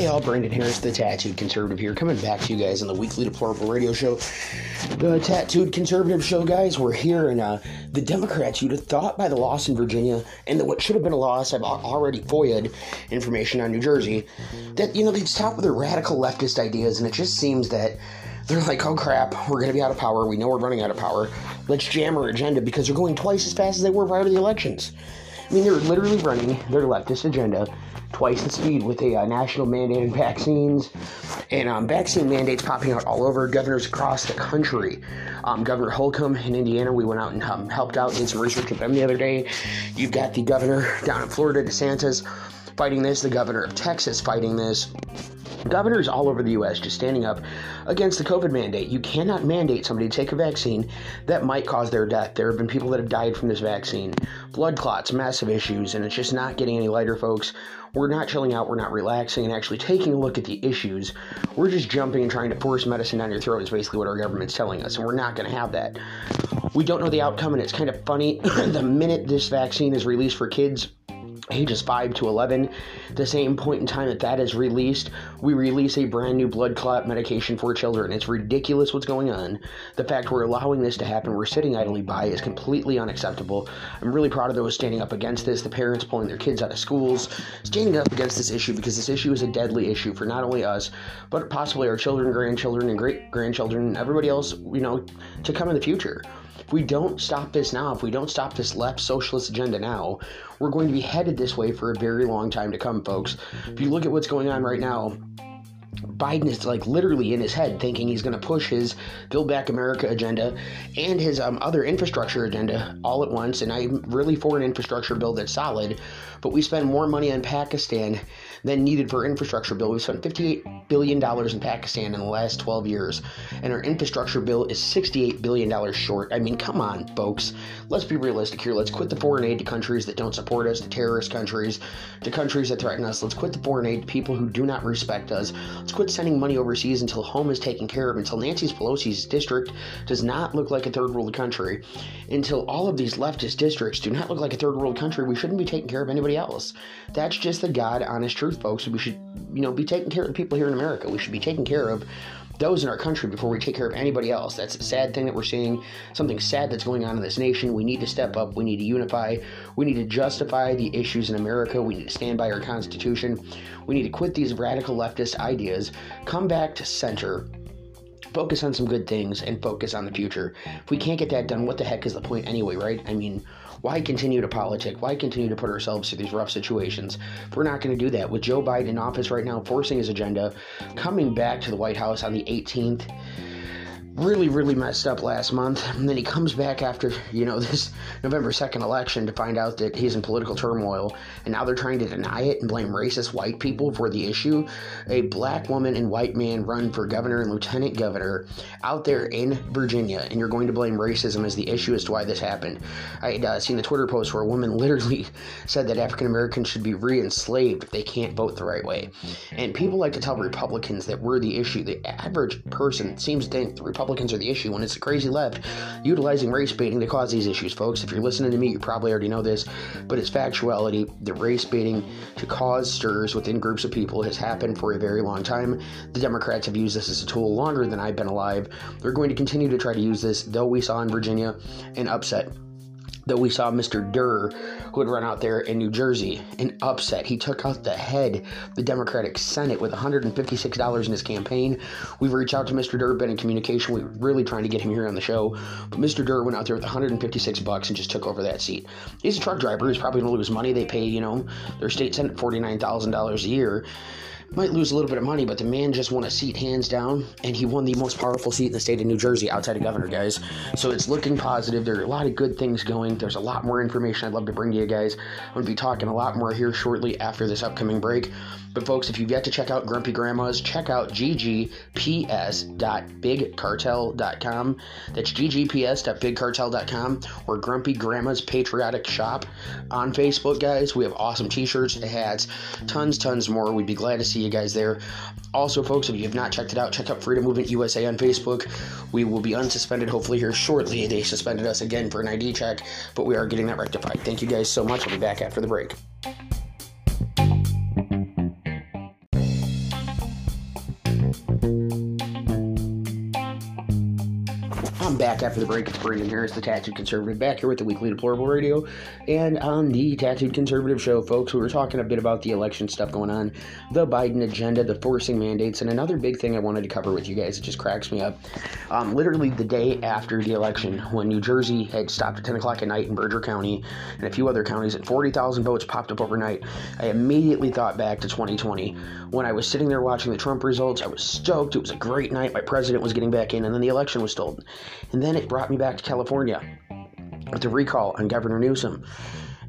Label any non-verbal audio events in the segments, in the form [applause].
Hey, all, Brandon Harris, the Tattooed Conservative here, coming back to you guys on the weekly Deplorable Radio Show. The Tattooed Conservative Show, guys, we're here, and uh, the Democrats, you'd have thought by the loss in Virginia, and the, what should have been a loss, I've already FOIA'd information on New Jersey, that, you know, they'd stop with their radical leftist ideas, and it just seems that they're like, oh crap, we're going to be out of power, we know we're running out of power, let's jam our agenda because they're going twice as fast as they were prior to the elections. I mean, they're literally running their leftist agenda twice the speed with a uh, national mandate in vaccines and um, vaccine mandates popping out all over governors across the country. Um, Governor Holcomb in Indiana, we went out and um, helped out, did some research with them the other day. You've got the governor down in Florida, DeSantis, fighting this, the governor of Texas fighting this governors all over the U.S. just standing up against the COVID mandate. You cannot mandate somebody to take a vaccine that might cause their death. There have been people that have died from this vaccine, blood clots, massive issues, and it's just not getting any lighter, folks. We're not chilling out, we're not relaxing and actually taking a look at the issues. We're just jumping and trying to force medicine down your throat, is basically what our government's telling us, and we're not going to have that. We don't know the outcome, and it's kind of funny. [clears throat] the minute this vaccine is released for kids, ages 5 to 11. The same point in time that that is released, we release a brand new blood clot medication for children. It's ridiculous what's going on. The fact we're allowing this to happen, we're sitting idly by, is completely unacceptable. I'm really proud of those standing up against this, the parents pulling their kids out of schools, standing up against this issue because this issue is a deadly issue for not only us, but possibly our children, grandchildren, and great grandchildren, and everybody else, you know, to come in the future. If we don't stop this now, if we don't stop this left socialist agenda now, we're going to be headed this way for a very long time to come, folks. If you look at what's going on right now, Biden is like literally in his head thinking he's going to push his Build Back America agenda and his um, other infrastructure agenda all at once. And I'm really for an infrastructure bill that's solid, but we spend more money on Pakistan than needed for infrastructure bill. We've spent $58 billion in Pakistan in the last 12 years, and our infrastructure bill is $68 billion short. I mean, come on, folks. Let's be realistic here. Let's quit the foreign aid to countries that don't support us, to terrorist countries, to countries that threaten us. Let's quit the foreign aid to people who do not respect us. Let's quit sending money overseas until home is taken care of, until Nancy Pelosi's district does not look like a third world country, until all of these leftist districts do not look like a third world country. We shouldn't be taking care of anybody else. That's just the God honest truth folks. We should, you know, be taking care of the people here in America. We should be taking care of those in our country before we take care of anybody else. That's a sad thing that we're seeing, something sad that's going on in this nation. We need to step up. We need to unify. We need to justify the issues in America. We need to stand by our Constitution. We need to quit these radical leftist ideas, come back to center, focus on some good things, and focus on the future. If we can't get that done, what the heck is the point anyway, right? I mean, why continue to politic? Why continue to put ourselves through these rough situations? If we're not going to do that, with Joe Biden in office right now, forcing his agenda, coming back to the White House on the 18th, really, really messed up last month. And then he comes back after, you know, [laughs] this November 2nd election to find out that he's in political turmoil. And now they're trying to deny it and blame racist white people for the issue. A black woman and white man run for governor and lieutenant governor out there in Virginia. And you're going to blame racism as the issue as to why this happened. I had uh, seen the Twitter post where a woman [laughs] literally said that African Americans should be re enslaved if they can't vote the right way. And people like to tell Republicans that we're the issue. The average person seems to think the Republicans Republicans are the issue when it's the crazy left utilizing race baiting to cause these issues, folks. If you're listening to me, you probably already know this, but it's factuality. The race baiting to cause stirs within groups of people has happened for a very long time. The Democrats have used this as a tool longer than I've been alive. They're going to continue to try to use this, though we saw in Virginia an upset that we saw Mr. Durr, who had run out there in New Jersey, and upset. He took out the head of the Democratic Senate with $156 in his campaign. We've reached out to Mr. Durr, been in communication. We are really trying to get him here on the show. But Mr. Durr went out there with 156 bucks and just took over that seat. He's a truck driver. He's probably going to lose money. They pay, you know, their state senate $49,000 a year might lose a little bit of money, but the man just won a seat hands down, and he won the most powerful seat in the state of New Jersey outside of governor, guys. So it's looking positive. There are a lot of good things going. There's a lot more information I'd love to bring to you guys. I'm going to be talking a lot more here shortly after this upcoming break. But folks, if you've yet to check out Grumpy Grandmas, check out ggps.bigcartel.com. That's ggps.bigcartel.com or Grumpy Grandma's Patriotic Shop on Facebook, guys. We have awesome t-shirts, hats, tons, tons more. We'd be glad to see you guys there. Also, folks, if you have not checked it out, check out Freedom Movement USA on Facebook. We will be unsuspended hopefully here shortly. They suspended us again for an ID check, but we are getting that rectified. Thank you guys so much. I'll be back after the break. Back after the break. It's Brandon Harris, the Tattooed Conservative, back here with the Weekly Deplorable Radio and on the Tattooed Conservative Show, folks. We were talking a bit about the election stuff going on, the Biden agenda, the forcing mandates, and another big thing I wanted to cover with you guys. It just cracks me up. Um, literally the day after the election, when New Jersey had stopped at 10 o'clock at night in Bergen County and a few other counties, and 40,000 votes popped up overnight, I immediately thought back to 2020 when I was sitting there watching the Trump results. I was stoked. It was a great night. My president was getting back in, and then the election was stolen. And then it brought me back to California with the recall on Governor Newsom.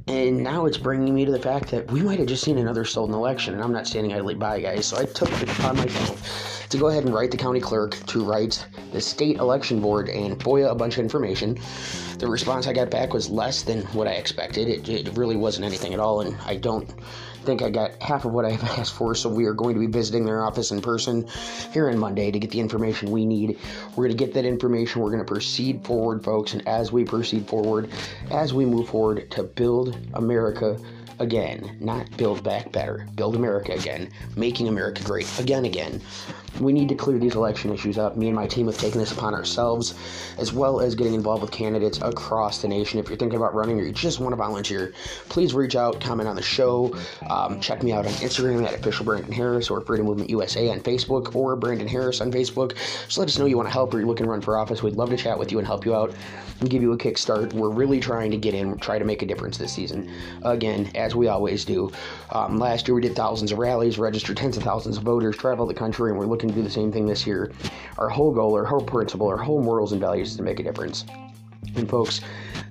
And now it's bringing me to the fact that we might have just seen another stolen election, and I'm not standing idly by, guys. So I took it upon myself to go ahead and write the county clerk to write the state election board and FOIA a bunch of information. The response I got back was less than what I expected. It, it really wasn't anything at all, and I don't think I got half of what I've [laughs] asked for, so we are going to be visiting their office in person here on Monday to get the information we need. We're going to get that information. We're going to proceed forward, folks, and as we proceed forward, as we move forward to build America again, not build back better, build America again, making America great again, again. We need to clear these election issues up. Me and my team have taken this upon ourselves, as well as getting involved with candidates across the nation. If you're thinking about running or you just want to volunteer, please reach out, comment on the show. Um, check me out on Instagram at official Brandon Harris or Freedom Movement USA on Facebook or Brandon Harris on Facebook. Just let us know you want to help or you're looking to run for office. We'd love to chat with you and help you out and give you a kickstart. We're really trying to get in, try to make a difference this season. Again, as we always do. Um, last year we did thousands of rallies, registered tens of thousands of voters, traveled the country, and we're looking to do the same thing this year. Our whole goal, our whole principle, our whole morals and values is to make a difference. And folks,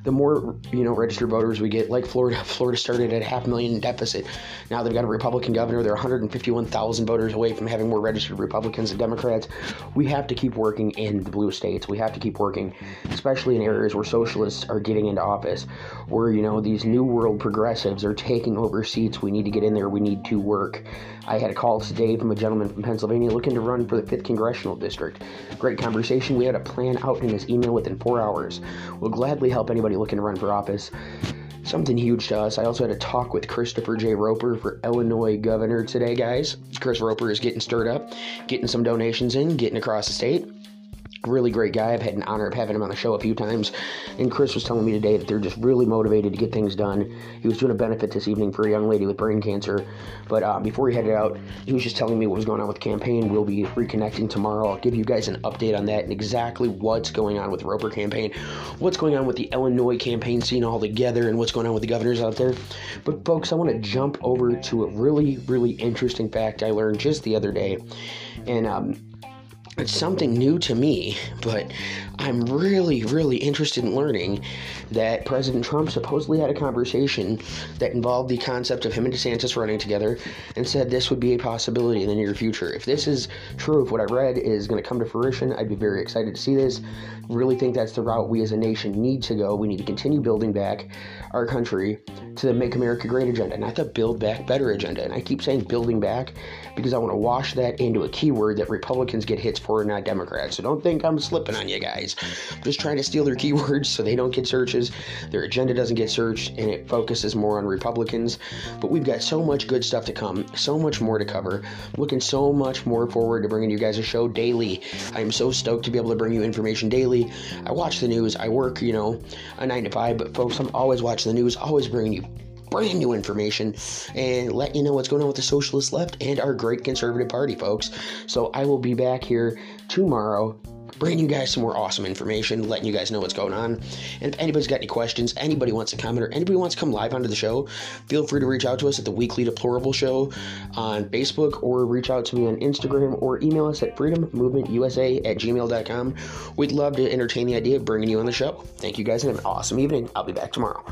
the more you know registered voters we get, like Florida, [laughs] Florida started at half million deficit. Now they've got a Republican governor. They're 151,000 voters away from having more registered Republicans and Democrats. We have to keep working in the blue states. We have to keep working, especially in areas where socialists are getting into office, where you know these new world progressives are taking over seats. We need to get in there. We need to work. I had a call today from a gentleman from Pennsylvania looking to run for the 5th Congressional District. Great conversation. We had a plan out in his email within four hours. We'll gladly help anybody looking to run for office. Something huge to us. I also had a talk with Christopher J. Roper for Illinois governor today, guys. Chris Roper is getting stirred up, getting some donations in, getting across the state really great guy. I've had an honor of having him on the show a few times. And Chris was telling me today that they're just really motivated to get things done. He was doing a benefit this evening for a young lady with brain cancer. But uh, before he headed out, he was just telling me what was going on with the campaign. We'll be reconnecting tomorrow. I'll give you guys an update on that and exactly what's going on with the Roper campaign, what's going on with the Illinois campaign scene all together, and what's going on with the governors out there. But, folks, I want to jump over to a really, really interesting fact I learned just the other day. And, um, it's something new to me, but I'm really, really interested in learning that President Trump supposedly had a conversation that involved the concept of him and DeSantis running together and said this would be a possibility in the near future. If this is true, if what I read is going to come to fruition, I'd be very excited to see this. Really think that's the route we as a nation need to go. We need to continue building back our country to the Make America Great agenda, not the Build Back Better agenda. And I keep saying building back because I want to wash that into a keyword that Republicans get hits for, and not Democrats. So don't think I'm slipping on you guys. I'm just trying to steal their keywords so they don't get searches, their agenda doesn't get searched, and it focuses more on Republicans. But we've got so much good stuff to come, so much more to cover. looking so much more forward to bringing you guys a show daily. I am so stoked to be able to bring you information daily. I watch the news, I work, you know, a 9 to 5, but folks, I'm always watching the news, always bringing you brand new information and let you know what's going on with the socialist left and our great conservative party, folks. So I will be back here tomorrow bringing you guys some more awesome information, letting you guys know what's going on. And if anybody's got any questions, anybody wants to comment, or anybody wants to come live onto the show, feel free to reach out to us at the Weekly Deplorable Show on Facebook, or reach out to me on Instagram, or email us at freedommovementusa at gmail.com. We'd love to entertain the idea of bringing you on the show. Thank you guys and have an awesome evening. I'll be back tomorrow.